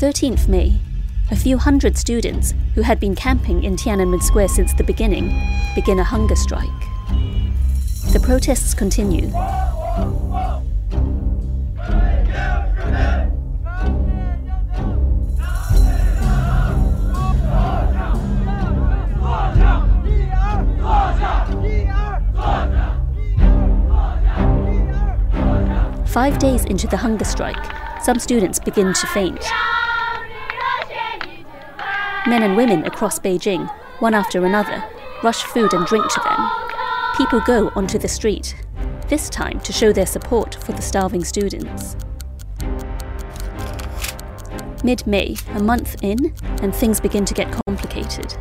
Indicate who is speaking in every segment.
Speaker 1: 13th May. A few hundred students who had been camping in Tiananmen Square since the beginning begin a hunger strike. The protests continue. Five days into the hunger strike, some students begin to faint. Men and women across Beijing, one after another, rush food and drink to them. People go onto the street, this time to show their support for the starving students. Mid May, a month in, and things begin to get complicated.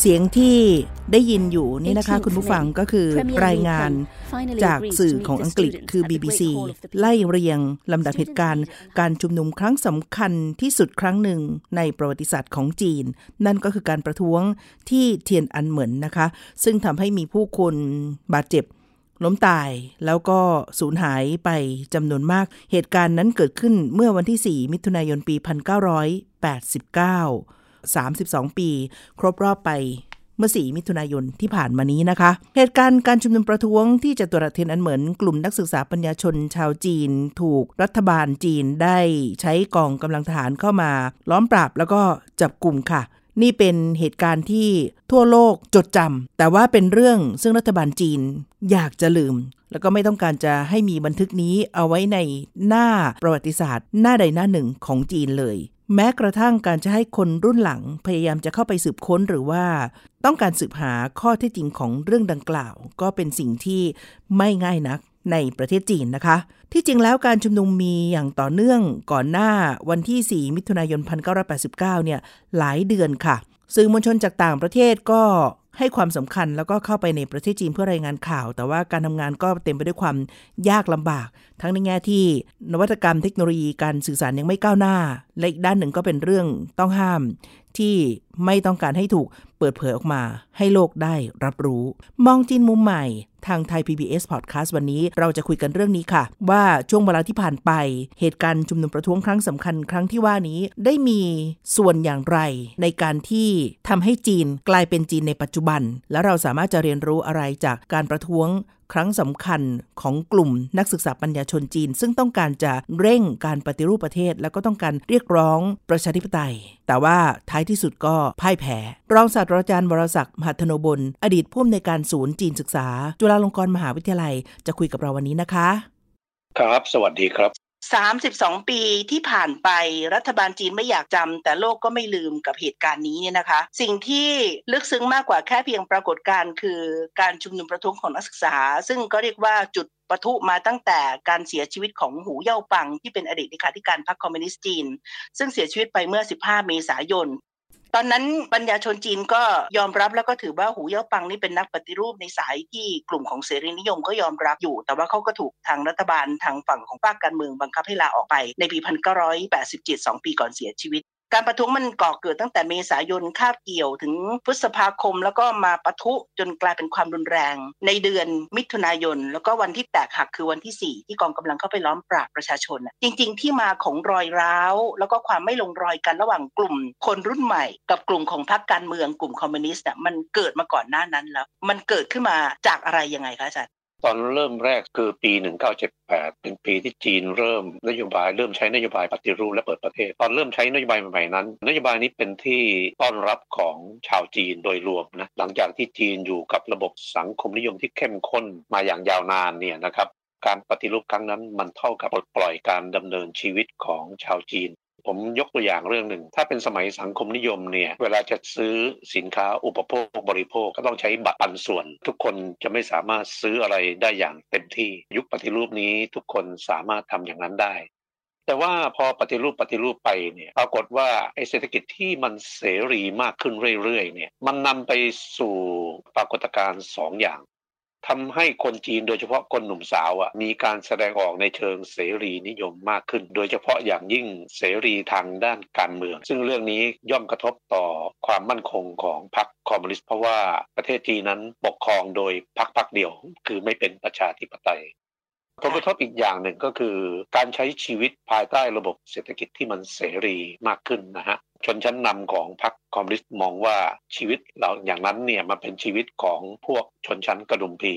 Speaker 2: เสียงที่ได้ยินอยู่นี่นะคะ คุณผู้ฟังก็คือรายงานจากสื่อของอังกฤษคือ BBC ไล่เรียงลำดับเหตุการณ์ การชุมนุมครั้งสำคัญที่สุดครั้งหนึ่งในประวัติศาสตร์ของจีน นั่นก็คือการประท้วงที่เทียนอันเหมินนะคะ ซึ่งทำให้มีผู้คนบาดเจ็บล้มตายแล้วก็สูญหายไปจำนวนมาก เหตุการณ์นั้นเกิดขึ้นเมื่อวันที่ 4 มิถุนายนปี 1989 32 ปี ครบรอบไปเมื่อ 4 มิถุนายนที่ผ่านมานี้นะคะ เหตุการณ์การชุมนุมประท้วงที่จตุรัสเทียนอันเหมือนกลุ่มนักศึกษาปัญญาชนชาวจีน ถูกรัฐบาลจีนได้ใช้กองกำลังทหารเข้ามา ล้อมปราบแล้วก็จับกลุ่มค่ะ นี่เป็นเหตุการณ์ที่ทั่วโลกจดจำแต่ว่าเป็นเรื่องซึ่งรัฐบาลจีนอยากจะลืม แล้วก็ไม่ต้องการจะให้มีบันทึกนี้เอาไว้ในหน้าประวัติศาสตร์ หน้าใดหน้าหนึ่งของจีนเลย แม้กระทั่งการจะให้คนรุ่นหลังพยายามจะเข้าไปสืบค้นหรือว่า ต้องการสืบหาข้อเท็จจริงของเรื่องดังกล่าว ก็เป็นสิ่งที่ไม่ง่ายนักในประเทศจีนนะคะ ที่จริงแล้วการชุมนุมมีอย่างต่อเนื่องก่อนหน้าวันที่ 4 มิถุนายน 1989 เนี่ยหลายเดือนค่ะ สื่อมวลชนจากต่างประเทศก็ให้ความสำคัญแล้วก็เข้าไปในประเทศจีนเพื่อรายงานข่าว แต่ว่าการทำงานก็เต็มไปด้วยความยากลำบาก ทั้งในแง่ที่นวัตกรรมเทคโนโลยีการสื่อสารยังไม่ก้าวหน้า และอีกด้านหนึ่งก็เป็นเรื่องต้องห้ามที่ไม่ต้องการให้ถูกเปิดเผยออกมา ให้โลกได้รับรู้ มองจีนมุมใหม่ ทางไทย PBS Podcast วันนี้เราจะคุยกันเรื่องนี้ค่ะ ว่าช่วงเวลาที่ผ่านไป เหตุการณ์ชุมนุมประท้วงครั้งสำคัญครั้งที่ว่านี้ได้มีส่วนอย่างไร ในการที่ทำให้จีนกลายเป็นจีนในปัจจุบัน และเราสามารถจะเรียนรู้อะไรจากการประท้วง ครั้งสำคัญของกลุ่มนักศึกษาปัญญาชนจีน ซึ่งต้องการจะเร่งการปฏิรูปประเทศ แล้วก็ต้องการเรียกร้องประชาธิปไตย แต่ว่าท้ายที่สุดก็พ่ายแพ้รองศาสตราจารย์วรศักดิ์มหัทโนบลอดีตผู้อำนวยการศูนย์จีนศึกษา จุฬาลงกรณ์มหาวิทยาลัยจะคุยกับเราวันนี้นะคะ
Speaker 3: ครับ สวัสดีครับ
Speaker 4: 32 ปีที่ผ่านไปรัฐบาลจีนไม่อยากจำแต่โลกก็ไม่ลืมกับเหตุการณ์นี้เนี่ยนะคะ สิ่งที่ลึกซึ้งมากกว่าแค่เพียงปรากฏการณ์คือการชุมนุมประท้วงของนักศึกษา ซึ่งก็เรียกว่าจุดปะทุมาตั้งแต่การเสียชีวิตของหูเย่าปังที่เป็นอดีตเลขาธิการพรรคคอมมิวนิสต์จีน ซึ่งเสียชีวิตไปเมื่อ 15 เมษายน ตอนนั้นปัญญาชนจีนก็ยอมรับแล้วก็ถือว่าหูเย่าปังนี่เป็นนักปฏิรูปในสายที่กลุ่มของเสรีนิยมก็ยอมรับอยู่ แต่ว่าเขาก็ถูกทางรัฐบาลทางฝั่งของภาคการเมืองบังคับให้ลาออกไปในปี 1987 2 ปีก่อนเสียชีวิต การประท้วงมันก่อเกิดตั้งแต่เมษายนคาบเกี่ยวถึงพฤษภาคม แล้วก็มาปะทุจนกลายเป็นความรุนแรง ในเดือนมิถุนายน แล้วก็วันที่แตกหักคือวันที่ 4 ที่กองกำลังเข้าไปล้อมปราบประชาชนน่ะจริง ๆ ที่มาของรอยร้าว แล้วก็ความไม่ลงรอยกันระหว่างกลุ่ม คนรุ่นใหม่ กับกลุ่มของพรรคการเมืองกลุ่มคอมมิวนิสต์น่ะมันเกิดมาก่อนหน้านั้นแล้ว มันเกิดขึ้นมาจากอะไรยังไงคะอาจารย์
Speaker 3: ตอนเริ่มแรกคือปี 1978 เป็นปีที่จีนเริ่มนโยบายเริ่มใช้นโยบายปฏิรูปและเปิดประเทศ ตอนเริ่มใช้นโยบายใหม่ๆนั้น นโยบายนี้เป็นที่ต้อนรับของชาวจีนโดยรวมนะหลังจากที่จีนอยู่กับระบบสังคมนิยมที่เข้มข้นมาอย่างยาวนานเนี่ยนะครับการปฏิรูปครั้งนั้นมันเท่ากับปลดปล่อยการดำเนินชีวิตของชาวจีน ผมยกตัวอย่างเรื่องหนึ่ง ถ้าเป็นสมัยสังคมนิยมเนี่ย เวลาจะซื้อสินค้าอุปโภคบริโภคก็ต้องใช้บัตรปันส่วน ทุกคนจะไม่สามารถซื้ออะไรได้อย่างเต็มที่ ยุคปฏิรูปนี้ทุกคนสามารถทำอย่างนั้นได้ แต่ว่าพอปฏิรูปปฏิรูปไปเนี่ยปรากฏว่าไอ้เศรษฐกิจที่มันเสรีมากขึ้นเรื่อยๆเนี่ยมันนำไปสู่ปรากฏการณ์สองอย่าง ทำให้คนจีนโดยเฉพาะคนหนุ่มสาวอะมีการแสดงออกในเชิงเสรีนิยมมากขึ้น โดยเฉพาะอย่างยิ่งเสรีทางด้านการเมือง ซึ่งเรื่องนี้ย่อมกระทบต่อความมั่นคงของพรรคคอมมิวนิสต์เพราะว่าประเทศจีนนั้นปกครองโดยพรรคพรรคเดียว คือไม่เป็นประชาธิปไตย ผลกระทบอีกอย่างหนึ่งก็คือการใช้ชีวิตภายใต้ระบบเศรษฐกิจที่มันเสรีมากขึ้นนะฮะชนชั้นนำของพรรคคอมมิวนิสต์มองว่าชีวิตเราอย่างนั้นเนี่ยมันเป็นชีวิตของพวกชนชั้นกระดุมพี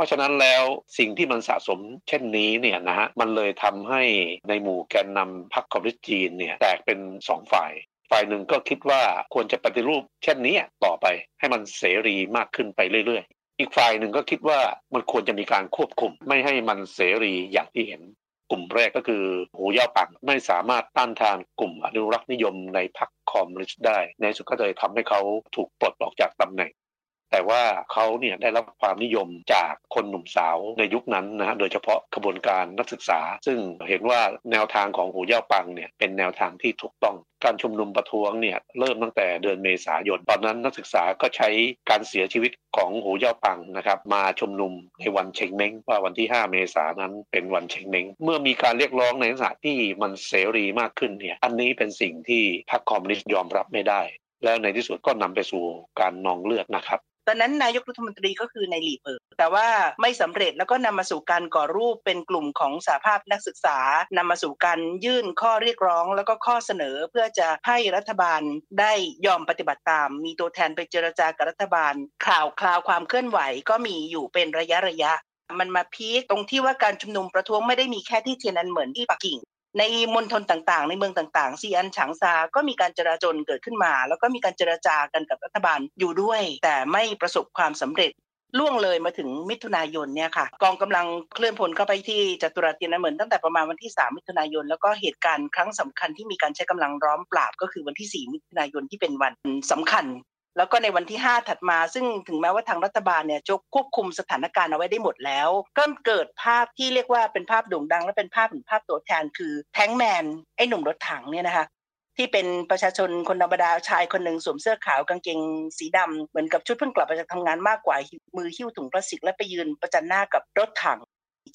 Speaker 3: ราะฉะนั้นแล้วสิ่งที่มันสะสมเช่นนี้เนี่ยนะฮะมันเลยทำให้ในหมู่แกนนำพรรคคอมมิวนิสต์จีนเนี่ยแตกเป็นสองฝ่าย ฝ่ายหนึ่งก็คิดว่าควรจะปฏิรูปเช่นนี้ต่อไปให้มันเสรีมากขึ้นไปเรื่อย อีกฝ่ายหนึ่งก็คิดว่ามันควรจะมีการควบคุม ไม่ให้มันเสรีอย่างที่เห็น กลุ่มแรกก็คือหูย่าปังไม่สามารถต้านทานกลุ่มอนุรักษ์นิยมในพรรคคอมมิวนิสต์ได้ ในสุดก็เลยทำให้เขาถูกปลดออกจากตำแหน่ง แต่ว่าเขาเนี่ยได้รับความนิยมจากคนหนุ่มสาวในยุคนั้นนะโดยเฉพาะขบวนการนักศึกษา ซึ่งเห็นว่าแนวทางของหูเย่าปังเนี่ยเป็นแนวทางที่ถูกต้องการชุมนุมประท้วงเนี่ยเริ่มตั้งแต่เดือนเมษายน ตอนนั้นนักศึกษาก็ใช้การเสียชีวิตของหูเย่าปังนะครับมาชุมนุมในวันเชงเม้งว่าวันที่ 5 เมษายนนั้นเป็นวันเชงเม้งเมื่อมีการเรียกร้องในลักษณะที่มันเสรีมากขึ้นเนี่ยอันนี้เป็นสิ่งที่พรรคคอมมิวนิสต์ยอมรับไม่ได้ แล้วในที่สุดก็นำไปสู่การนองเลือดนะครับ
Speaker 4: ตอนนั้นนายกรัฐมนตรีก็คือในหลีเปิดแต่ว่าไม่สำเร็จแล้วก็นำมาสู่การก่อรูปเป็นกลุ่มของสาภาพนักศึกษานำมาสู่การยื่นข้อเรียกร้อง แล้วก็ข้อเสนอเพื่อจะให้รัฐบาลได้ยอมปฏิบัติตาม มีตัวแทนไปเจรจากับรัฐบาล ข่าวคราวความเคลื่อนไหวก็มีอยู่เป็นระยะระยะมันมาพีคตรงที่ว่าการชุมนุมประท้วงไม่ได้มีแค่ที่เทียนอันเหมือนที่ปักกิ่ง ในมณฑลต่างๆ ในเมืองต่างๆ ซีอันฉางซา ก็มีการจราจนเกิดขึ้นมา แล้วก็มีการเจราจากันกับรัฐบาลอยู่ด้วย แต่ไม่ประสบความสำเร็จล่วงเลยมาถึงมิถุนายนเนี่ยค่ะ กองกำลังเคลื่อนพลเข้าไปที่จัตุรัสเตียนเหมือนตั้งแต่ประมาณวันที่ 3 มิถุนายน แล้วก็เหตุการณ์ครั้งสำคัญที่มีการใช้กำลังร้อมปราบก็คือวันที่ 4 มิถุนายนที่เป็นวันสำคัญ แล้วก็ในวันที่ 5 ถัดมา ซึ่งถึงแม้ว่าทางรัฐบาลเนี่ยจะควบคุมสถานการณ์เอาไว้ได้หมดแล้ว ก็เกิดภาพที่เรียกว่าเป็นภาพโด่งดัง และเป็นภาพเหมือนภาพตัวแทนคือแท้งแมนไอ้หนุ่มรถถังเนี่ยนะคะที่เป็นประชาชนคนธรรมดาชายคนหนึ่งสวมเสื้อขาวกางเกงสีดำเหมือนกับชุดเพิ่งกลับมาจากทำงานมากกว่ามือหิ้วถุงพลาสติกและไปยืนประจันหน้ากับรถถัง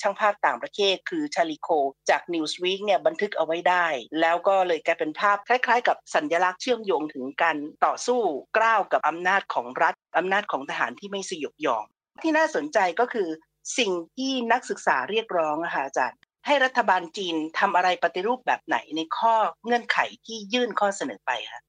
Speaker 4: ช่างภาพต่างประเทศ คือชาลิโค จาก Newsweek เนี่ยบันทึกเอาไว้ได้ แล้วก็เลยกลายเป็นภาพคล้ายๆ กับสัญลักษณ์เชื่อมโยงถึงการต่อสู้กล้าวกับอำนาจของรัฐอำนาจของทหารที่ไม่สยบยอม ที่น่าสนใจก็คือสิ่งที่นักศึกษาเรียกร้องอะค่ะอาจารย์ให้รัฐบาลจีนทำอะไรปฏิรูปแบบไหนในข้อเงื่อนไขที่ยื่นข้อเสนอไปคะ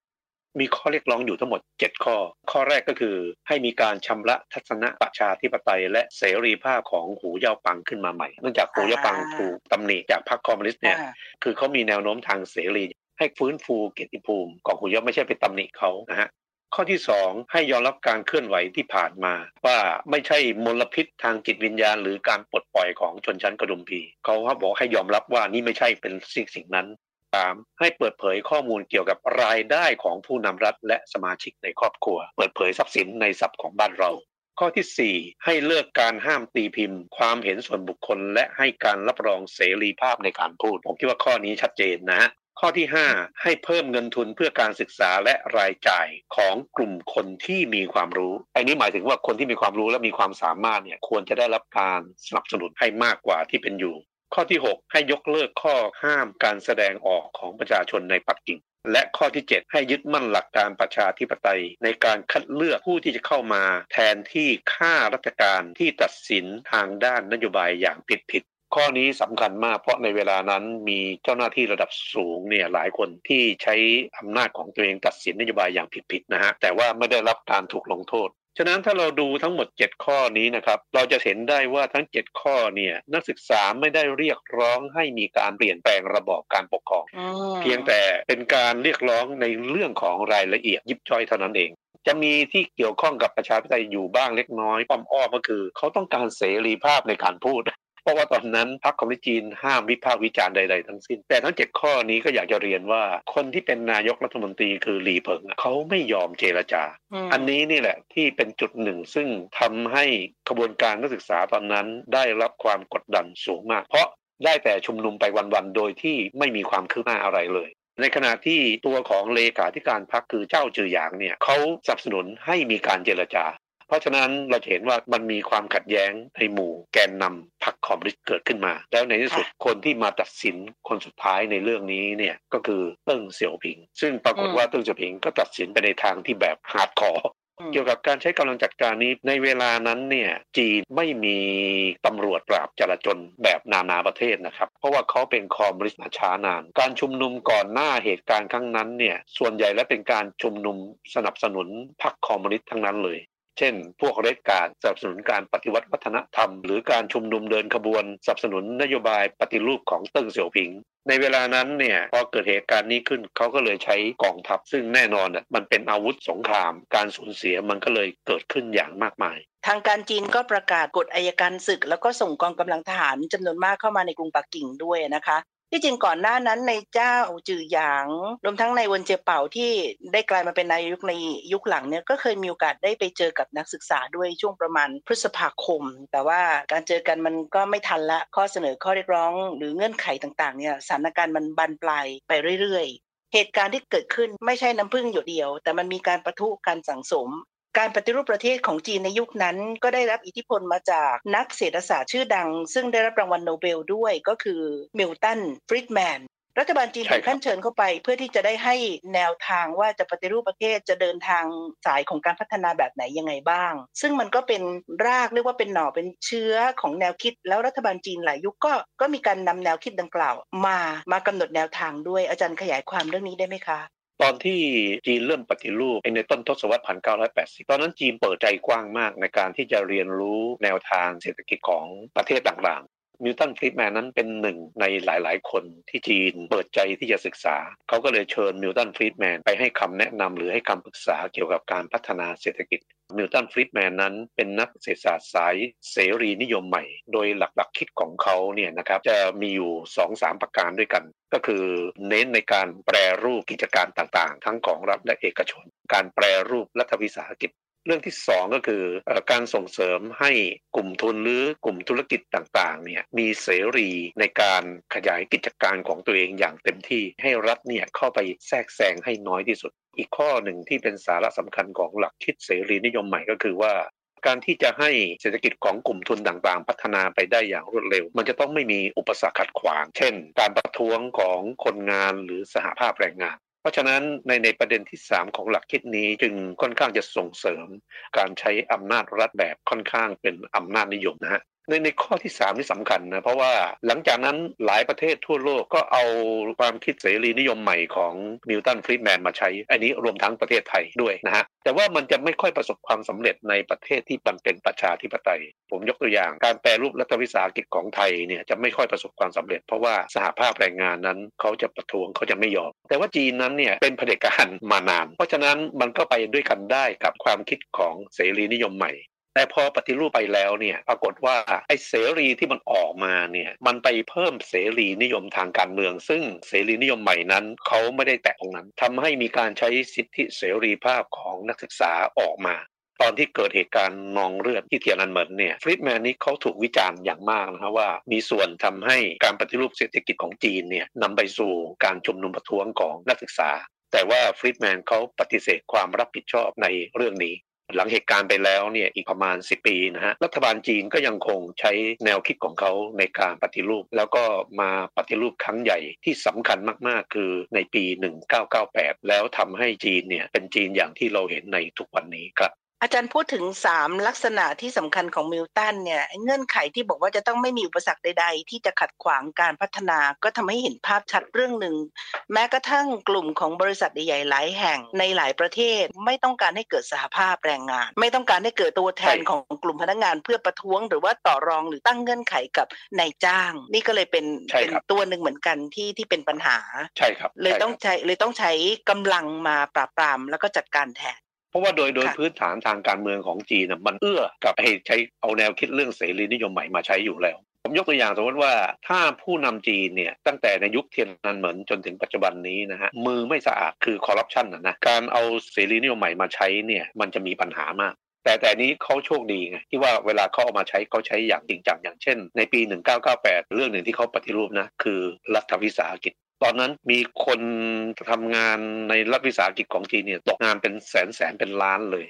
Speaker 3: มีข้อเรียกร้องอยู่ทั้งหมด 7 ข้อ ข้อแรกก็คือให้มีการชำระทัศนะประชาธิปไตย และเสรีภาพของหูเย่าปังขึ้นมาใหม่เนื่องจากหูเย่าปังถูกตำหนิจากพรรคคอมมิวนิสต์เนี่ยคือเขามีแนวโน้มทางเสรี ให้ฟื้นฟูเกียรติภูมิของหูเย่าไม่ใช่ไปตำหนิเขานะฮะข้อที่ 2 ให้ยอมรับการเคลื่อนไหวที่ผ่านมา ว่าไม่ใช่มลพิษทางจิตวิญญาณ หรือการปลดปล่อยของชนชั้นกระดุมพีเขาบอกให้ยอมรับว่านี่ไม่ใช่เป็นสิ่งสิ่งนั้น 3 ให้เปิดเผยข้อมูลเกี่ยวกับรายได้ของผู้นำรัฐและสมาชิกในครอบครัว เปิดเผยทรัพย์สินในทรัพย์ของบ้านเราข้อที่ 4 ให้เลิกการห้ามตีพิมพ์ ความเห็นส่วนบุคคล และให้การรับรองเสรีภาพในการพูด ผมคิดว่าข้อนี้ชัดเจนนะข้อที่ 5 ให้เพิ่มเงินทุนเพื่อการศึกษาและรายจ่ายของกลุ่มคนที่มีความรู้อันนี้หมายถึงว่าคนที่มีความรู้และมีความสามารถเนี่ยควรจะได้รับการสนับสนุนให้มากกว่าที่เป็นอยู่ ข้อที่ 6 ให้ยกเลิกข้อห้ามการแสดงออกของประชาชนในปักกิ่ง และข้อที่ 7 ให้ยึดมั่นหลักการประชาธิปไตย ในการคัดเลือกผู้ที่จะเข้ามา แทนที่ข้าราชการที่ตัดสินทางด้านนโยบายอย่างผิดผิดข้อนี้สำคัญมากเพราะในเวลานั้นมีเจ้าหน้าที่ระดับสูงเนี่ยหลายคนที่ใช้อำนาจของตัวเองตัดสินนโยบายอย่างผิดๆนะฮะแต่ว่าไม่ได้รับการถูกลงโทษ ฉะนั้นถ้าเราดูทั้งหมด 7 ข้อนี้นะครับ เราจะเห็นได้ว่าทั้ง 7 ข้อเนี่ยนักศึกษาไม่ได้เรียกร้องให้มีการเปลี่ยนแปลงระบอบการปกครอง เพียงแต่เป็นการเรียกร้องในเรื่องของรายละเอียดยิบย่อยเท่านั้นเองจะมีที่เกี่ยวข้องกับประชาธิปไตยอยู่บ้างเล็กน้อยป้อมอ้อมก็คือ เขาต้องการเสรีภาพในการพูดเพ ราะว่าตอนนั้นพรรคคอมมิวนิสต์จีนห้ามวิพากษ์วิจารณ์ใดๆทั้งสิ้น แต่ทั้งเจ็ดข้อนี้ก็อยากจะเรียนว่าคนที่เป็นนายกรัฐมนตรีคือหลีเผิงเขาไม่ยอมเจรจา อันนี้นี่แหละที่เป็นจุดหนึ่งซึ่งทำให้กระบวนการนักศึกษาตอนนั้นได้รับความกดดันสูงมาก เพราะได้แต่ชุมนุมไปวันๆโดยที่ไม่มีความคืบหน้าอะไรเลยในขณะที่ตัวของเลขาธิการพรรคคือเจ้าจือหยางเนี่ยเขาสนับสนุนให้มีการเจรจา เพราะฉะนั้นเราเห็นว่ามันมีความขัดแย้งในหมู่แกนนำพรรคคอมมิวนิสต์เกิดขึ้นมา แล้วในที่สุดคนที่มาตัดสินคนสุดท้ายในเรื่องนี้เนี่ยก็คือเติ้งเสี่ยวผิง ซึ่งปรากฏว่าเติ้งเสี่ยวผิงก็ตัดสินไปในทางที่แบบ hardcore เกี่ยวกับการใช้กำลังจัดการนี้ในเวลานั้นเนี่ยจีนไม่มีตำรวจปราบจลาจลแบบนานาประเทศนะครับ เพราะว่าเขาเป็นคอมมิวนิสต์มาช้านาน การชุมนุมก่อนหน้าเหตุการณ์ครั้งนั้นเนี่ยส่วนใหญ่และเป็นการชุมนุมสนับสนุนพรรคคอมมิวนิสต์ทั้งนั้นเลย เช่น พวกเรดการ สนับสนุนการปฏิวัติวัฒนธรรม หรือการชุมนุมเดินขบวน สนับสนุนนโยบายปฏิรูปของเติ้งเสี่ยวผิง ในเวลานั้นเนี่ยพอเกิดเหตุการณ์นี้ขึ้นเขาก็เลยใช้กองทัพ ซึ่งแน่นอนน่ะมันเป็นอาวุธสงคราม การสูญเสียมันก็เลยเกิดขึ้นอย่างมากมาย
Speaker 4: ทางการจีนก็ประกาศกฎอายการศึก แล้วก็ส่งกองกำลังทหารจำนวนมากเข้ามาในกรุงปักกิ่งด้วยนะคะ ที่จริงก่อนหน้านั้นในเจ้าจือหยางรวมทั้งในวนเจเป่าที่ได้กลายมาเป็นนายกในยุคหลังเนี่ยก็เคยมีโอกาสได้ไปเจอกับนักศึกษาด้วยช่วงประมาณพฤษภาคม แต่ว่าการเจอกันมันก็ไม่ทันละข้อเสนอข้อเรียกร้อง หรือเงื่อนไขต่างๆเนี่ยสถานการณ์มันบานปลายไปเรื่อยๆ เหตุการณ์ที่เกิดขึ้นไม่ใช่น้ำพึ่งหยดเดียว แต่มันมีการประทุการสังสม การปฏิรูปประเทศของจีนในยุคนั้น ก็ได้รับอิทธิพลมาจากนักเศรษฐศาสตร์ชื่อดัง ซึ่งได้รับรางวัลโนเบลด้วยก็คือมิลตันฟริดแมนรัฐบาลจีนถึงขั้นเชิญเข้าไป เพื่อที่จะได้ให้แนวทางว่าจะปฏิรูปประเทศจะเดินทางสายของการพัฒนาแบบไหนยังไงบ้าง ซึ่งมันก็เป็นรากเรียกว่าเป็นหน่อเป็นเชื้อของแนวคิด แล้วรัฐบาลจีนหลายยุคก็ก็มีการนำแนวคิดดังกล่าว มามากำหนดแนวทางด้วยอาจารย์ขยายความเรื่องนี้ได้ไหมคะ
Speaker 3: ตอนที่จีนเริ่มปฏิรูปในต้นทศวรรษ 1980 ตอนนั้นจีนเปิดใจกว้างมากในการที่จะเรียนรู้แนวทางเศรษฐกิจของประเทศต่าง ๆมิลตันฟรีดแมนนั้นเป็นหนึ่งในหลาย ๆ คนที่จีนเปิดใจที่จะศึกษา เขาก็เลยเชิญมิลตันฟรีดแมนไปให้คำแนะนำหรือให้คำปรึกษาเกี่ยวกับการพัฒนาเศรษฐกิจมิลตันฟรีดแมนนั้นเป็นนักเศรษฐศาสตร์สายเสรีนิยมใหม่ โดยหลัก ๆ คิดของเขาเนี่ยนะครับจะมีอยู่ 2-3 ประการด้วยกัน ก็คือเน้นในการแปรรูปกิจการต่าง ๆ ทั้งของรัฐและเอกชน การแปรรูปรัฐวิสาหกิจ เรื่องที่สองก็คือการส่งเสริมให้กลุ่มทุนหรือกลุ่มธุรกิจต่างๆเนี่ยมีเสรีในการขยายกิจการของตัวเองอย่างเต็มที่ให้รัฐเนี่ยเข้าไปแทรกแซงให้น้อยที่สุด อีกข้อหนึ่งที่เป็นสาระสำคัญของหลักคิดเสรีนิยมใหม่ก็คือว่าการที่จะให้เศรษฐกิจของกลุ่มทุนต่างๆ พัฒนาไปได้อย่างรวดเร็ว มันจะต้องไม่มีอุปสรรคขัดขวาง เช่น การประท้วงของคนงานหรือสหภาพแรงงาน ราะฉะนั้นในในประเด็นที่ 3 ของหลักคิดนี้จึงค่อนข้างจะส่งเสริมการใช้อำนาจรัฐแบบค่อนข้างเป็นอำนาจนิยมนะฮะ ในในข้อที่ 3 นี่สำคัญนะ เพราะว่าหลังจากนั้นหลายประเทศทั่วโลกก็เอาความคิดเสรีนิยมใหม่ของมิลตันฟรีดแมนมาใช้ อันนี้รวมทั้งประเทศไทยด้วยนะฮะแต่ว่ามันจะไม่ค่อยประสบความสำเร็จในประเทศที่มันเป็นประชาธิปไตย ผมยกตัวอย่าง การแปรรูปรัฐวิสาหกิจของไทยเนี่ยจะไม่ค่อยประสบความสำเร็จ เพราะว่าสหภาพแรงงานนั้นเขาจะประท้วงเขาจะไม่ยอม แต่ว่าจีนนั้นเนี่ยเป็นเผด็จการมานาน เพราะฉะนั้นมันก็ไปด้วยกันได้กับความคิดของเสรีนิยมใหม่ แต่พอปฏิรูปไปแล้วเนี่ยปรากฏว่าไอ้เสรีที่มันออกมาเนี่ยมันไปเพิ่มเสรีนิยมทางการเมือง ซึ่งเสรีนิยมใหม่นั้นเขาไม่ได้แตะตรงนั้นทำให้มีการใช้สิทธิเสรีภาพของนักศึกษาออกมาตอนที่เกิดเหตุการณ์นองเลือดที่เทียนันเหมินเนี่ยฟริดแมนนี่เขาถูกวิจารณ์อย่างมากนะครับว่า มีส่วนทำให้การปฏิรูปเศรษฐกิจของจีนเนี่ยนำไปสู่การชุมนุมประท้วงของนักศึกษา แต่ว่าฟริดแมนเขาปฏิเสธความรับผิดชอบในเรื่องนี้ หลังเหตุการณ์ไปแล้วเนี่ยอีกประมาณ 10 ปีนะฮะรัฐบาลจีนก็ยังคงใช้แนวคิดของเขาในการปฏิรูป แล้วก็มาปฏิรูปครั้งใหญ่ที่สำคัญมากๆ คือในปี 1998 แล้วทำให้จีนเนี่ยเป็นจีนอย่างที่เราเห็นในทุกวันนี้ครับ
Speaker 4: อาจารย์พูดถึง3ลักษณะที่สำคัญของมิลตันเนี่ยไอ้เงื่อนไขที่บอกว่าจะต้องไม่มีอุปสรรคใด ๆ ที่จะขัดขวางการพัฒนา ก็ทำให้เห็นภาพชัดเรื่องหนึ่ง แม้กระทั่งกลุ่มของบริษัทใหญ่ๆหลายแห่งในหลายประเทศ ไม่ต้องการให้เกิดสหภาพแรงงาน ไม่ต้องการให้เกิดตัวแทน
Speaker 3: ใช่
Speaker 4: ของกลุ่มพนักงานเพื่อประท้วง หรือว่าต่อรองหรือตั้งเงื่อนไขกับนายจ้าง นี่ก็เลยเป็น
Speaker 3: ใช่
Speaker 4: เป็น
Speaker 3: ครับ
Speaker 4: ตัวหนึ่งเหมือนกันที่ที่เป็นปัญหา
Speaker 3: ใช่ครับ
Speaker 4: เลย
Speaker 3: ใช่
Speaker 4: ต้อง
Speaker 3: ครับ
Speaker 4: ใช้เลยต้องใช้กำลังมาปราบปรามแล้วก็จัดการแทน
Speaker 3: เพ ราะว่าโดยโดย
Speaker 4: ค่ะ
Speaker 3: พื้นฐานทางการเมืองของจีนน่ะมันเอื้อกับให้ใช้เอาแนวคิดเรื่องเสรีนิยมใหม่มาใช้อยู่แล้วผมยกตัวอย่างสมมติว่าถ้าผู้นำจีนเนี่ยตั้งแต่ในยุคเทียนนันเหมินจนถึงปัจจุบันนี้นะฮะมือไม่สะอาดคือคอร์รัปชันนะนะการเอาเสรีนิยมใหม่มาใช้เนี่ยมันจะมีปัญหามาก แต่แต่นี้เขาโชคดีไงที่ว่าเวลาเขาเอามาใช้เขาใช้อย่างจริงจังอย่างเช่น ในปี 1998 เรื่องหนึ่งที่เขาปฏิรูปนะคือรัฐวิสาหกิจ ตอนนั้นมีคนทำงานในรัฐวิสาหกิจของจีนเนี่ยตกงานเป็นแสนแสนเป็นล้านเลย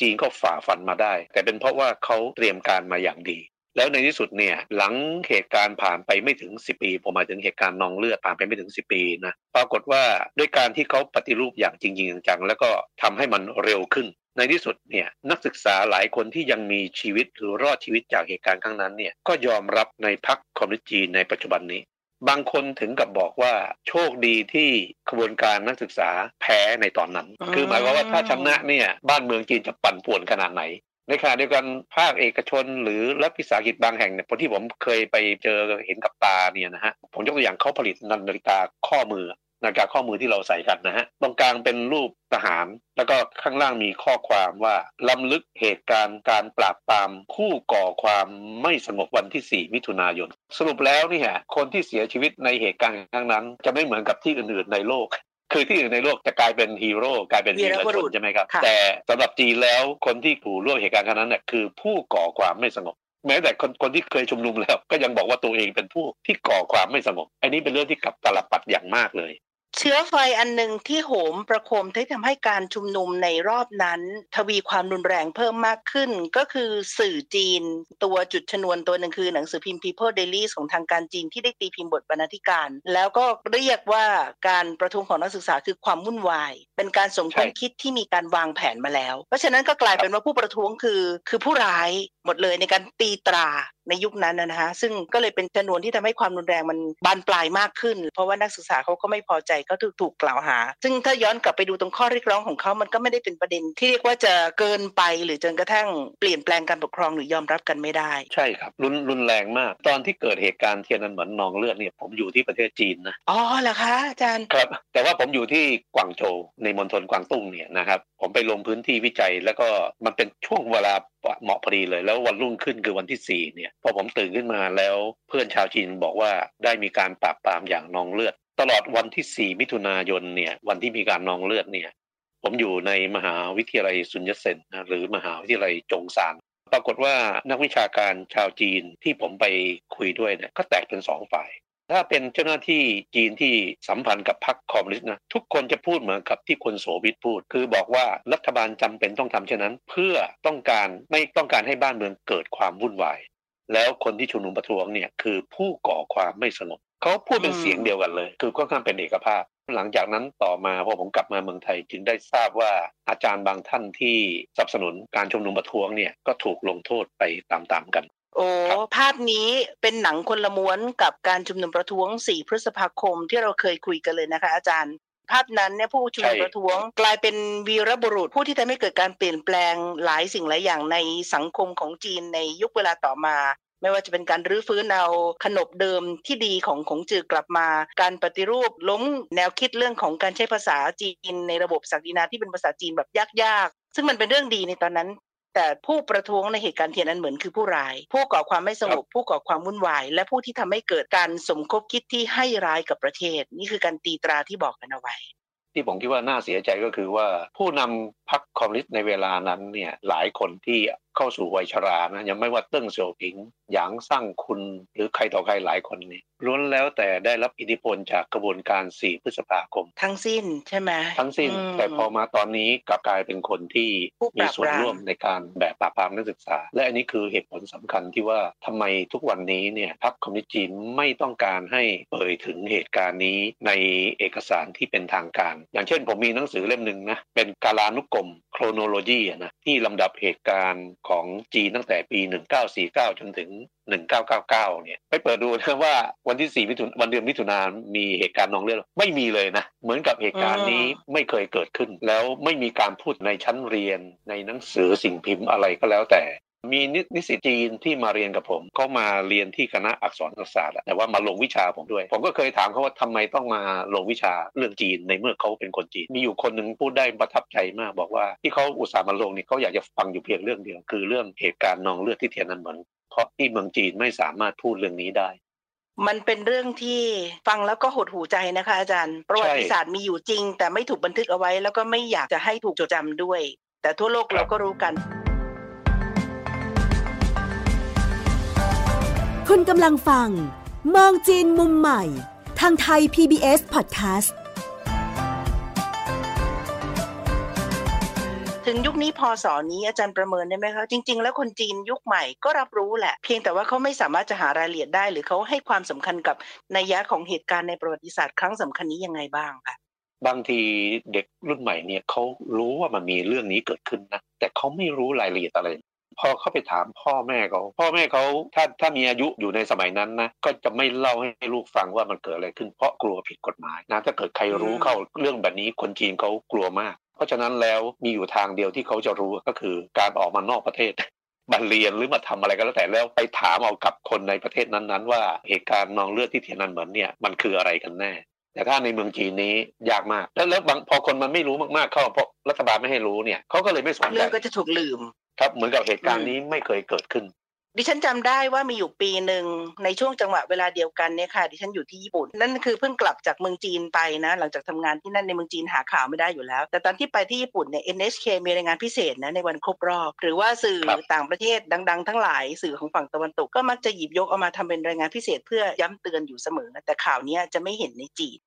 Speaker 3: จีนก็ฝ่าฟันมาได้ แต่เป็นเพราะว่าเขาเตรียมการมาอย่างดี แล้วในที่สุดเนี่ยหลังเหตุการณ์ผ่านไปไม่ถึง 10 ปีผมหมายถึงเหตุการณ์นองเลือดผ่านไปไม่ถึง 10 ปีนะปรากฏว่าด้วยการที่เขาปฏิรูปอย่างจริงๆจังๆแล้วก็ทำให้มันเร็วขึ้น ในที่สุดเนี่ยนักศึกษาหลายคนที่ยังมีชีวิตหรือรอดชีวิตจากเหตุการณ์ครั้งนั้นเนี่ยก็ยอมรับในพรรคคอมมิวนิสต์จีนในปัจจุบันนี้ บางคนถึงกับบอกว่าโชคดีที่ขบวนการนักศึกษาแพ้ในตอนนั้น คือหมายความว่าถ้าชนะเนี่ยบ้านเมืองจีนจะปั่นป่วนขนาดไหนในขณะเดียวกันภาคเอกชนหรือรัฐวิสาหกิจบางแห่งเนี่ยที่ผมเคยไปเจอเห็นกับตาเนี่ยนะฮะผมยกตัวอย่างเขาผลิตนาฬิกาข้อมือ นาฬิกาข้อมือที่เราใส่กันนะฮะตรงกลางเป็นรูปทหาร แล้วก็ข้างล่างมีข้อความว่าล้ำลึกเหตุการณ์การปราบปรามผู้ก่อความไม่สงบวันที่ 4 มิถุนายน สรุปแล้วนี่ฮะคนที่เสียชีวิตในเหตุการณ์ครั้งนั้น จะไม่เหมือนกับที่อื่นๆในโลกคือที่อื่นในโลกจะกลายเป็นฮีโร่กลายเป็น
Speaker 4: วี
Speaker 3: วี
Speaker 4: ร
Speaker 3: ร
Speaker 4: บุ
Speaker 3: ช
Speaker 4: รุ
Speaker 3: น
Speaker 4: ษ
Speaker 3: ใช่ไหมครับ
Speaker 4: ค่ะ
Speaker 3: แต่สำหรับจีนแล้วคนที่ถูกร่วมเหตุการณ์ครั้งนั้นเนี่ยคือผู้ก่อความไม่สงบ แม้แต่คนคนที่เคยชุมนุมแล้ว ก็ยังบอกว่าตัวเองเป็นผู้ที่ก่อความไม่สงบ อันนี้เป็นเรื่องที่กลับตลปัดอย่างมากเลย
Speaker 4: เชื้อไฟอันหนึ่งที่โหมประโคมที่ทำให้การชุมนุมในรอบนั้น ทวีความรุนแรงเพิ่มมากขึ้น ก็คือสื่อจีนตัวจุดชนวนตัวหนึ่งคือหนังสือพิมพ์ People Daily ของทางการจีนที่ได้ตีพิมพ์บทบรรณาธิการ แล้วก็เรียกว่าการประท้วงของนักศึกษาคือความวุ่นวาย เป็นการสมคบ
Speaker 3: ใช่
Speaker 4: คิดที่มีการวางแผนมาแล้ว เพราะฉะนั้นก็กลายเป็นว่าผู้ประท้วงคือคือผู้ร้ายหมดเลยในการตีตราในยุคนั้นนะนะฮะซึ่งก็เลยเป็นชนวนที่ทำให้ความรุนแรงมันบานปลายมากขึ้น เพราะว่านักศึกษาเขาก็ไม่พอใจก็ถูกถูกกล่าวหา ซึ่งถ้าย้อนกลับไปดูตรงข้อเรียกร้องของเขามันก็ไม่ได้เป็นประเด็น ที่เรียกว่าจะเกินไปหรือจนกระทั่งเปลี่ยนแปลงการปกครองหรือยอมรับกันไม่ได้
Speaker 3: ใช่ครับรุนรุนแรงมาก ตอนที่เกิดเหตุการณ์เทียนนันเหมือนนองเลือดเนี่ยผมอยู่ที่ประเทศจีนนะ
Speaker 4: อ๋อเหรอคะอาจารย์
Speaker 3: ครับแต่ว่าผมอยู่ที่กวางโจวในมณฑลกวางตุ้งเนี่ยนะครับ ผมไปลงพื้นที่วิจัย แล้วก็มันเป็นช่วงเวลาเหมาะพอดีเลย แล้ววันรุ่งขึ้นคือวันที่ 4 เนี่ยพอผมตื่นขึ้นมาแล้วเพื่อนชาวจีนบอกว่าได้มีการปราบปรามอย่างนองเลือด ตลอดวันที่ 4 มิถุนายนเนี่ยวันที่มีการนองเลือดเนี่ยผมอยู่ในมหาวิทยาลัยซุนยัตเซนนะหรือมหาวิทยาลัยจงซานปรากฏว่านักวิชาการชาวจีนที่ผมไปคุยด้วยเนี่ยก็แตกเป็นสองฝ่าย ถ้าเป็นเจ้าหน้าที่จีนที่สัมพันธ์กับพรรคคอมมิวนิสต์นะทุกคนจะพูดเหมือนกับที่คนโสวิตพูด คือบอกว่ารัฐบาลจำเป็นต้องทำเช่นนั้น เพื่อต้องการไม่ต้องการให้บ้านเมืองเกิดความวุ่นวาย แล้วคนที่ชุมนุมประท้วงเนี่ยคือผู้ก่อความไม่สงบเขาพูดเป็นเสียงเดียวกันเลย คือค่อนข้างเป็นเอกภาพ หลังจากนั้นต่อมาพอผมกลับมาเมืองไทยจึงได้ทราบว่าอาจารย์บางท่านที่สนับสนุนการชุมนุมประท้วงเนี่ยก็ถูกลงโทษไปตามๆกัน
Speaker 4: โอ้ภาพนี้เป็นหนังคนละม้วนกับการชุมนุมประท้วง 4 พฤษภาคมที่เราเคยคุยกันเลยนะคะ อาจารย์ ภาพนั้นเนี่ยผู้ชุมนุมประท้วง กลายเป็นวีรบุรุษผู้ที่ทำให้เกิดการเปลี่ยนแปลงหลายสิ่งหลายอย่างในสังคมของจีนในยุคเวลาต่อมาไม่ว่าจะเป็นการรื้อฟื้นเอาขนบเดิมที่ดีของของจือกลับมา การปฏิรูปล้มแนวคิดเรื่องของการใช้ภาษาจีนในระบบศักดินาที่เป็นภาษาจีนแบบยากๆ ซึ่งมันเป็นเรื่องดีในตอนนั้น แต่ผู้ประท้วงในเหตุการณ์เทียนอันเหมือนคือผู้ร้าย ผู้ก่อความไม่สงบผู้ก่อความวุ่นวาย และผู้ที่ทำให้เกิดการสมคบคิดที่ให้ร้ายกับประเทศ นี่คือการตีตราที่บอกกันเอาไว้
Speaker 3: ที่ผมคิดว่าน่าเสียใจก็คือว่าผู้นำพรรคคอมมิวนิสต์ในเวลานั้นเนี่ยหลายคนที่ เข้าสู่วัยชรานะยังไม่ว่าเติ้งเสี่ยวผิงหยางสร้างคุณหรือใครต่อใครหลายคนนี่ล้วนแล้วแต่ได้รับอิทธิพลจากกระบวนการ 4 พฤษภาคม
Speaker 4: ทั้งสิ้นใช่ไหม
Speaker 3: ทั้งสิ้น
Speaker 4: ม
Speaker 3: แต่พอมาตอนนี้กลับกลายเป็นคนที่
Speaker 4: ผู้ป
Speaker 3: มี
Speaker 4: ราบ
Speaker 3: ส่วน
Speaker 4: ปราม
Speaker 3: ร่วมในการแบบปราบปรามนักศึกษา และอันนี้คือเหตุผลสำคัญที่ว่าทำไมทุกวันนี้เนี่ยพรรคคอมมิวนิสต์จีนไม่ต้องการให้เอ่ยถึงเหตุการณ์นี้ในเอกสารที่เป็นทางการ อย่างเช่นผมมีหนังสือเล่มหนึ่งนะเป็นกาลานุกรม chronology อะนะที่ลำดับเหตุการณ์ของจีนตั้งแต่ปี 1949 จนถึง 1999 เนี่ยไปเปิดดูนะว่าวันที่ 4 มิถุนวันเดือนมิถุนายนมีเหตุการณ์นองเลือดไม่มีเลยนะ เหมือนกับเหตุการณ์นี้ไม่เคยเกิดขึ้น แล้วไม่มีการพูดในชั้นเรียนในหนังสือสิ่งพิมพ์อะไรก็แล้วแต่ มีนิสิตจีนที่มาเรียนกับผมเขามาเรียนที่คณะอักษรศาสตร์อะแต่ว่ามาลงวิชาผมด้วย ผมก็เคยถามเขาว่าทำไมต้องมาลงวิชาเรื่องจีนในเมื่อเขาเป็นคนจีน มีอยู่คนหนึ่งพูดได้ประทับใจมากบอกว่าที่เขาอุตส่าห์มาลงนี่เขาอยากจะฟังอยู่เพียงเรื่องเดียว คือเรื่องเหตุการณ์นองเลือดที่เทียนนันเหมือนเพราะที่เมืองจีนไม่สามารถพูดเรื่องนี้ได้
Speaker 4: มันเป็นเรื่องที่ฟังแล้วก็หดหูใจนะคะอาจารย์ ประวัติศาสตร์มีอยู่จริง แต่ไม่ถูกบันทึกเอาไว้ แล้วก็ไม่อยากจะให้ถูกจดจำด้วย แต่ทั่วโลกเราก็รู้กัน
Speaker 5: คุณกำลังฟัง มองจีนมุมใหม่ ทางไทย PBS Podcast
Speaker 4: ถึงยุคนี้พอสอนี้อาจารย์ประเมินได้ไหมคะจริง ๆ แล้วคนจีนยุคใหม่ก็รับรู้แหละ เพียงแต่ว่าเขาไม่สามารถจะหารายละเอียดได้ หรือเขาให้ความสำคัญกับนัยยะของเหตุการณ์ในประวัติศาสตร์ครั้งสำคัญนี้ยังไงบ้างคะ
Speaker 3: บางทีเด็กรุ่นใหม่เนี่ยเขารู้ว่ามันมีเรื่องนี้เกิดขึ้นนะแต่เขาไม่รู้รายละเอียดอะไร พอเขาไปถามพ่อแม่เขาพ่อแม่เขาถ้าถ้ามีอายุอยู่ในสมัยนั้นนะก็จะไม่เล่าให้ลูกฟังว่ามันเกิดอะไรขึ้นเพราะกลัวผิดกฎหมายนะถ้าเกิดใครรู้เข้าเรื่องแบบนี้คนจีนเขากลัวมาก เพราะฉะนั้นแล้วมีอยู่ทางเดียวที่เขาจะรู้ก็คือการออกมานอกประเทศมาเรียนหรือมาทำอะไรก็แล้วแต่แล้วไปถามเอากับคนในประเทศนั้นๆ ว่าเหตุการณ์นองเลือดที่เทียนนันเหมือนเนี่ยมันคืออะไรกันแน่ แต่ถ้าในเมืองจีนนี้ยากมาก แล้วแล้วบางพอคนมันไม่รู้มากๆเข้าเพราะรัฐบาลไม่ให้รู้เนี่ยเขาก็เลยไม่สนใจ
Speaker 4: เรื่องก็จะถูกลืม
Speaker 3: ครับเหมือนกับเหตุการณ์นี้ไม่เคยเกิดขึ้น
Speaker 4: ดิฉันจำได้ว่ามีอยู่ปีหนึ่งในช่วงจังหวะเวลาเดียวกันเนี่ยค่ะ ดิฉันอยู่ที่ญี่ปุ่น นั่นคือเพิ่งกลับจากเมืองจีนไปนะ หลังจากทำงานที่นั่นในเมืองจีนหาข่าวไม่ได้อยู่แล้ว แต่ตอนที่ไปที่ญี่ปุ่นเนี่ย NHK มีรายงานพิเศษนะในวันครบรอบ หรือว่าสื่อต่างประเทศดัง ๆ ทั้งหลายสื่อของฝั่งตะวันตกก็มักจะหยิบยกเอามาทำเป็นรายงานพิเศษเพื่อย้ำเตือนอยู่เสมอแต่ข่าวนี้จะไม่เห็นในจีน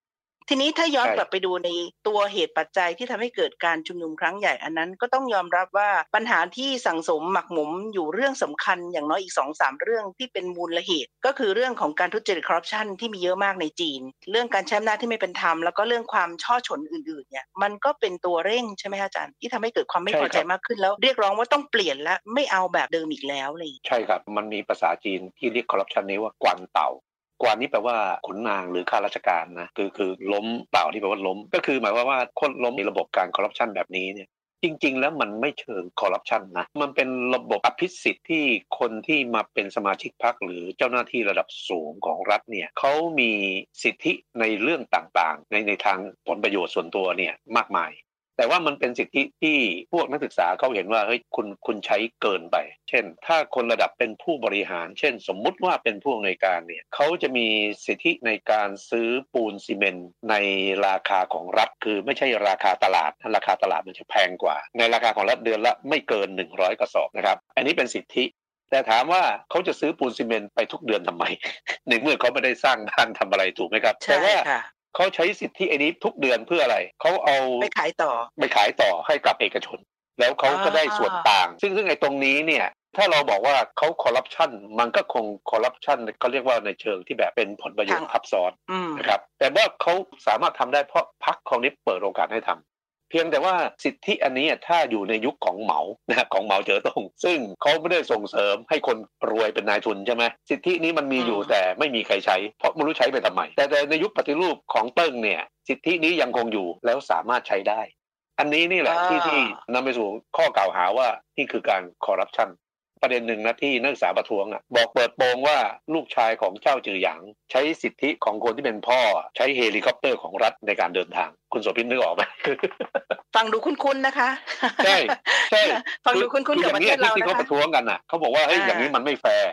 Speaker 4: ทีนี้ถ้าย้อนกลับไปดูในตัวเหตุปัจจัยที่ทำให้เกิดการชุมนุมครั้งใหญ่อันนั้นก็ต้องยอมรับว่าปัญหาที่สังสมหมักหมมอยู่เรื่องสำคัญอย่างน้อยอีกสองสามเรื่องที่เป็นมูลเหตุ ก็คือเรื่องของการทุจริตคอร์รัปชันที่มีเยอะมากในจีน เรื่องการใช้อำนาจที่ไม่เป็นธรรมแล้วก็เรื่องความช่อฉนอื่นๆเนี่ยมันก็เป็นตัวเร่งใช่ไหมอาจารย์ที่ทำให้เกิดความไม่พอใจมากขึ้นแล้ว เรียกร้องว่าต้องเปลี่ยนและไม่เอาแบบเดิมอีกแล้วเลย
Speaker 3: ใช่ครับมันมีภาษาจีนที่เรียกคอร์รัปชันนี้ว่ากวนเต่า กวานนี้แปลว่าขุนนางหรือข้าราชการนะคือคือล้มเปล่าที่แปลว่าล้ม ก็คือหมายว่าว่าคนล้มในระบบการคอร์รัปชันแบบนี้เนี่ยจริง ๆ แล้วมันไม่เชิงคอร์รัปชันนะ มันเป็นระบบอภิสิทธิ์ที่คนที่มาเป็นสมาชิกพรรคหรือเจ้าหน้าที่ระดับสูงของรัฐเนี่ยเขามีสิทธิในเรื่องต่างๆ ในในทางผลประโยชน์ส่วนตัวเนี่ยมากมาย แต่ว่ามันเป็นสิทธิที่พวกนักศึกษาเขาเห็นว่าเฮ้ยคุณคุณใช้เกินไป เช่น ถ้าคนระดับเป็นผู้บริหาร เช่น สมมุติว่าเป็นผู้อำนวยการเนี่ยเขาจะมีสิทธิในการซื้อปูนซีเมนต์ในราคาของรัฐคือไม่ใช่ราคาตลาดราคาตลาดมันจะแพงกว่า ในราคาของรัฐเดือนละไม่เกิน 100 กระสอบนะครับ อันนี้เป็นสิทธิแต่ถามว่าเขาจะซื้อปูนซีเมนต์ไปทุกเดือนทำไม ในเมื่อเขาไม่ได้สร้างบ้านทำอะไรถูกไหมครับ
Speaker 4: แต่ว่า
Speaker 3: เขาใช้สิทธิไอ้นี้ทุกเดือนเพื่ออะไรเขาเอา
Speaker 4: ไปขายต่อ
Speaker 3: ไปขายต่อให้กับเอกชน แล้วเขาก็ได้ส่วนต่าง ซึ่งซึ่งไอ้ตรงนี้เนี่ยถ้าเราบอกว่าเขาคอร์รัปชันมันก็คงคอร์รัปชันเขาเรียกว่าในเชิงที่แบบเป็นผลประโยชน์ทับซ้อนนะครับแต่ว่าเขาสามารถทำได้เพราะพรรคของนี้เปิดโอกาสให้ทำ พียงแต่ว่าสิทธิอันนี้ถ้าอยู่ในยุคของเหมานะของเหมาเจ๋อตงซึ่งเขาไม่ได้ส่งเสริมให้คนรวยเป็นนายทุนใช่ไหมสิทธินี้มันมีอยู่แต่ไม่มีใครใช้ เพราะไม่รู้ใช้ไปทำไม แต่แต่ในยุคปฏิรูปของเติ้งเนี่ย สิทธินี้ยังคงอยู่แล้วสามารถใช้ได้ อันนี้นี่แหละที่ที่นำไปสู่ข้อกล่าวหาว่านี่คือการคอร์รัปชัน ประเด็นหนึ่งนะที่นักศึกษาประท้วงอะบอกเปิดโปงว่าลูกชายของเจ้าจือหยาง ใช้สิทธิของคนที่เป็นพ่อ ใช้เฮลิคอปเตอร์ของรัฐในการเดินทาง คุณโสภินนึกออกไหม
Speaker 4: ฟังดูคุ้นๆนะคะ
Speaker 3: ใช่ใช่
Speaker 4: ฟังดูคุ้นๆกับประเทศเรา
Speaker 3: ที่เขาประท้วงกันอะเขาบอกว่าเฮ้ยอย่างนี้มันไม่แฟร์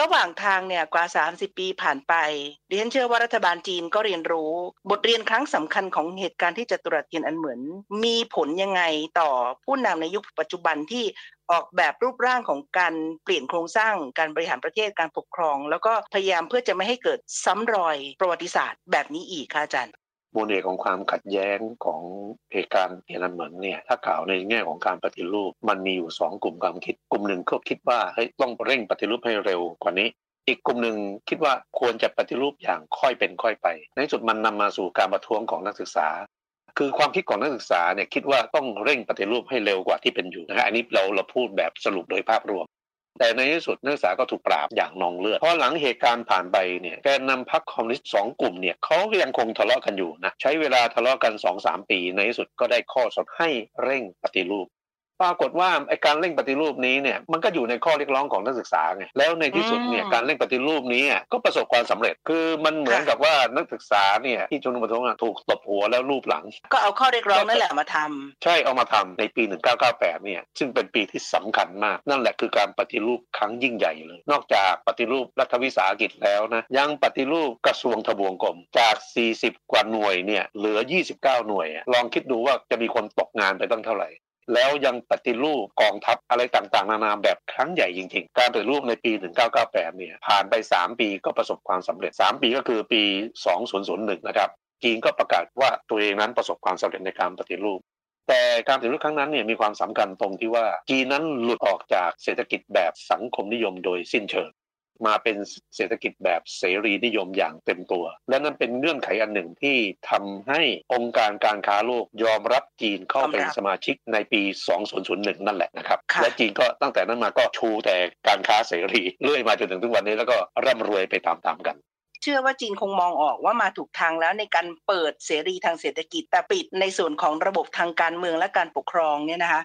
Speaker 4: ระหว่างทางเนี่ยกว่า 30 ปีผ่านไปดิฉันเชื่อว่ารัฐบาลจีนก็เรียนรู้ บทเรียนครั้งสำคัญของเหตุการณ์ที่จตุรัสเทียนอันเหมิน มีผลยังไงต่อผู้นำในยุคปัจจุบันที่ออกแบบรูปร่างของการเปลี่ยนโครงสร้างการบริหารประเทศการปกครอง แล้วก็พยายามเพื่อจะไม่ให้เกิดซ้ำรอยประวัติศาสตร์แบบนี้อีกค่ะอาจารย์
Speaker 3: มูลเหตุของความขัดแย้งของเหตุการณ์เทียนันเหมือนเนี่ยถ้ากล่าวในแง่ของการปฏิรูป มันมีอยู่สองกลุ่มความคิด กลุ่มหนึ่งก็คิดว่าเฮ้ยต้องเร่งปฏิรูปให้เร็วกว่านี้อีกกลุ่มหนึ่งคิดว่าควรจะปฏิรูปอย่างค่อยเป็นค่อยไป ในสุดมันนำมาสู่การประท้วงของนักศึกษา คือความคิดของนักศึกษาเนี่ยคิดว่าต้องเร่งปฏิรูปให้เร็วกว่าที่เป็นอยู่นะฮะอันนี้เราเราพูดแบบสรุปโดยภาพรวม แต่ในที่สุดนักศึกษาก็ถูกปราบอย่างนองเลือดเพราะหลังเหตุการณ์ผ่านไปเนี่ยแกนนำพรรคคอมมิวนิสต์สองกลุ่มเนี่ยเขาก็ยังคงทะเลาะกันอยู่นะใช้เวลาทะเลาะกัน2อสปีในที่สุดก็ได้ข้อสรุปให้เร่งปฏิรูป ปรากฏว่าไอการเร่งปฏิรูปนี้เนี่ยมันก็อยู่ในข้อเรียกร้องของนักศึกษาไงแล้วในที่สุดเนี่ยการเร่งปฏิรูปนี้ก็ประสบความสำเร็จคือมันเหมือนกับว่านักศึกษาเนี่ยที่ชุมนุมประท้วงถูกตบหัวแล้วรูปหลัง
Speaker 4: ก็เอาข้อเรียกร้องนั่นแหละมาทำ
Speaker 3: ใช่เอามาทำในปี 1998 เนี่ยซึ่งเป็นปีที่สำคัญมาก นั่นแหละคือการปฏิรูปครั้งยิ่งใหญ่เลย นอกจากปฏิรูปรัฐวิสาหกิจแล้วนะยังปฏิรูปกระทรวงทบวงกรมจาก 40 กว่าหน่วยเนี่ยเหลือ 29 หน่วยลองคิดดูว่าจะมีคนตกงานไปตั้งเท่าไหร่ แล้วยังปฏิรูปกองทัพอะไรต่างๆ นานาแบบครั้งใหญ่จริงๆ การปฏิรูปในปี 1998 เนี่ยผ่านไป 3 ปีก็ประสบความสำเร็จ 3 ปีก็คือปี 2001 นะครับจีนก็ประกาศว่าตัวเองนั้นประสบความสำเร็จในการปฏิรูป แต่การปฏิรูปครั้งนั้นเนี่ยมีความสำคัญตรงที่ว่าจีนนั้นหลุดออกจากเศรษฐกิจแบบสังคมนิยมโดยสิ้นเชิง มาเป็นเศรษฐกิจแบบเสรีนิยมอย่างเต็มตัว และนั่นเป็นเงื่อนไขอันหนึ่งที่ทำให้องค์การการค้าโลกยอมรับจีนเข้าเป็นสมาชิกในปี 2001 นั่นแหละนะครับ และจีนก็ตั้งแต่นั้นมาก็ชูแต่การค้าเสรีเรื่อยมาจนถึงทุกวันนี้แล้วก็ร่ำรวยไปตามๆกัน
Speaker 4: เชื่อว่าจีนคงมองออกว่ามาถูกทางแล้วในการเปิดเสรีทางเศรษฐกิจแต่ปิดในส่วนของระบบทางการเมืองและการปกครองเนี่ยนะคะ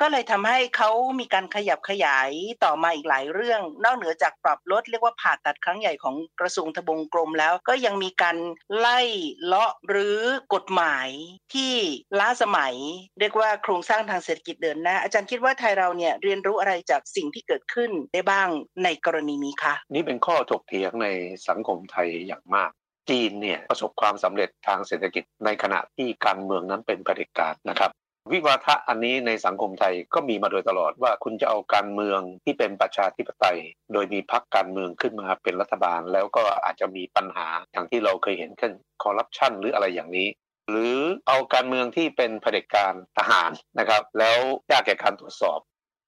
Speaker 4: ก็เลยทำให้เขามีการขยับขยายต่อมาอีกหลายเรื่อง นอกเหนือจากปรับลดเรียกว่าผ่าตัดครั้งใหญ่ของกระทรวงทบวงกรมแล้ว ก็ยังมีการไล่เลาะหรือกฎหมายที่ล้าสมัย เรียกว่าโครงสร้างทางเศรษฐกิจเดินหน้า อาจารย์คิดว่าไทยเราเนี่ยเรียนรู้อะไรจากสิ่งที่เกิดขึ้นได้บ้างในกรณีนี้คะ
Speaker 3: นี่เป็นข้อถกเถียงในสังคมไทยอย่างมากจีนเนี่ยประสบความสำเร็จทางเศรษฐกิจในขณะที่การเมืองนั้นเป็นเผด็จการนะครับ วิวาทะอันนี้ในสังคมไทยก็มีมาโดยตลอดว่าคุณจะเอาการเมืองที่เป็นประชาธิปไตย โดยมีพรรคการเมืองขึ้นมาเป็นรัฐบาล แล้วก็อาจจะมีปัญหาอย่างที่เราเคยเห็นขึ้นคอร์รัปชันหรืออะไรอย่างนี้หรือเอาการเมืองที่เป็นเผด็จการทหารนะครับ แล้วยากแก่การตรวจสอบ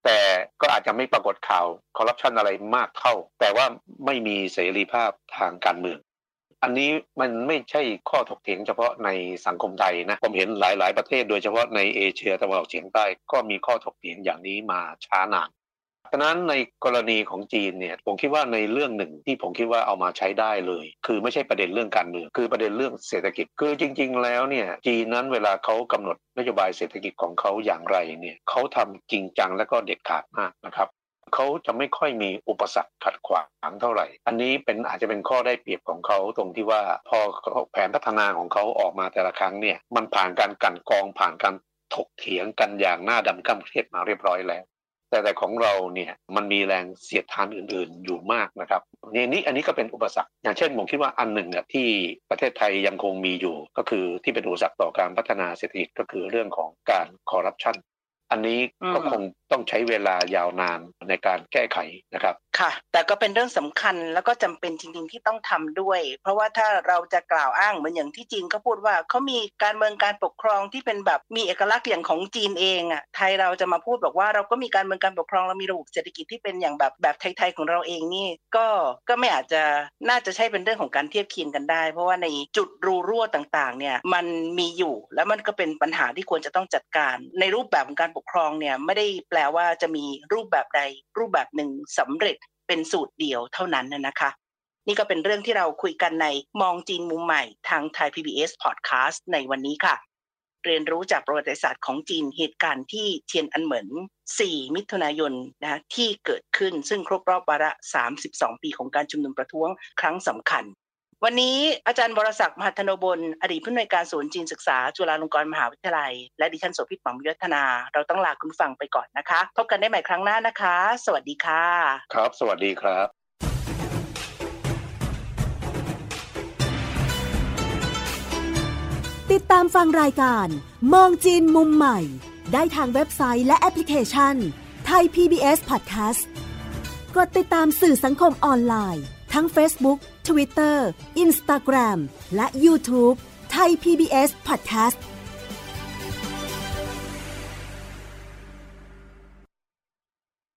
Speaker 3: แต่ก็อาจจะไม่ปรากฏข่าวคอร์รัปชันอะไรมากเท่า แต่ว่าไม่มีเสรีภาพทางการเมือง อันนี้มันไม่ใช่ข้อถกเถียงเฉพาะในสังคมไทยนะผมเห็นหลาย ๆ ประเทศโดยเฉพาะในเอเชียตะวันออกเฉียงใต้ก็มีข้อถกเถียงอย่างนี้มาช้านานฉะนั้นในกรณีของจีนเนี่ยผมคิดว่าในเรื่องหนึ่งที่ผมคิดว่าเอามาใช้ได้เลย คือไม่ใช่ประเด็นเรื่องการเมืองคือประเด็นเรื่องเศรษฐกิจคือจริง ๆ แล้วเนี่ยจีนนั้นเวลาเขากำหนดนโยบายเศรษฐกิจของเขาอย่างไรเนี่ยเขาทำจริงจังและก็เด็ดขาดมากนะครับ เขาจะไม่ค่อยมีอุปสรรคขัดขวางเท่าไหร่ อันนี้เป็นอาจจะเป็นข้อได้เปรียบของเขาตรงที่ว่าพอแผนพัฒนาของเขาออกมาแต่ละครั้งเนี่ยมันผ่านการกันกองผ่านการถกเถียงกันอย่างหน้าดำก้าเครียดมาเรียบร้อยแล้ว แต่แต่ของเราเนี่ยมันมีแรงเสียดทานอื่นๆอยู่มากนะครับนี่นี่อันนี้ก็เป็นอุปสรรค อย่างเช่นผมคิดว่าอันหนึ่งเนี่ยที่ประเทศไทยยังคงมีอยู่ ก็คือที่เป็นอุปสรรคต่อการพัฒนาเศรษฐกิจก็คือเรื่องของการคอร์รัปชัน อันนี้ก็คงต้องใช้เวลายาวนานในการแก้ไขนะครับ
Speaker 4: ค่ะ แต่ก็เป็นเรื่องสำคัญแล้วก็จำเป็นจริงๆที่ต้องทำด้วย เพราะว่าถ้าเราจะกล่าวอ้างเหมือนอย่างที่จีนก็พูดว่าเขามีการเมืองการปกครองที่เป็นแบบมีเอกลักษณ์อย่างของจีนเองอะไทยเราจะมาพูดบอกว่าเราก็มีการเมืองการปกครองเรามีระบบเศรษฐกิจที่เป็นอย่างแบบแบบไทยๆของเราเองนี่ ก็ก็ไม่อาจจะน่าจะใช่เป็นเรื่องของการเทียบเคียงกันได้ เพราะว่าในจุดรูรั่วต่างๆ เนี่ยมันมีอยู่แล้วมันก็เป็นปัญหาที่ควรจะต้องจัดการ ในรูปแบบของการปกครองเนี่ยไม่ได้แปลว่าจะมีรูปแบบใดรูปแบบหนึ่งสำเร็จ เป็นสูตรเดียวเท่านั้นนะคะ นี่ก็เป็นเรื่องที่เราคุยกันในมองจีนมุมใหม่ทางไทย PBS Podcast ในวันนี้ค่ะ เรียนรู้จากประวัติศาสตร์ของจีนเหตุการณ์ที่เทียนอันเหมิน 4 มิถุนายนนะที่เกิดขึ้นซึ่งครบรอบวาระ 32 ปีของการชุมนุมประท้วงครั้งสำคัญ วันนี้อาจารย์บรศักดิ์มหัทนบลอดีตผู้อำนวยการศูนย์จีนศึกษา จุฬาลงกรณ์มหาวิทยาลัย และดิฉันโสภิตหมังวิทนา เราต้องลาคุณฟังไปก่อนนะคะ พบกันได้ใหม่ครั้งหน้านะคะ สวัสดีค่ะ
Speaker 3: ครับ สวัสดีครับ
Speaker 5: ติดตามฟังรายการ มองจีนมุมใหม่ ได้ทางเว็บไซต์และแอปพลิเคชันไทย PBS Podcast กดติดตามสื่อสังคมออนไลน์ ทั้ง Facebook Twitter Instagram และ YouTube ไทย PBS Podcast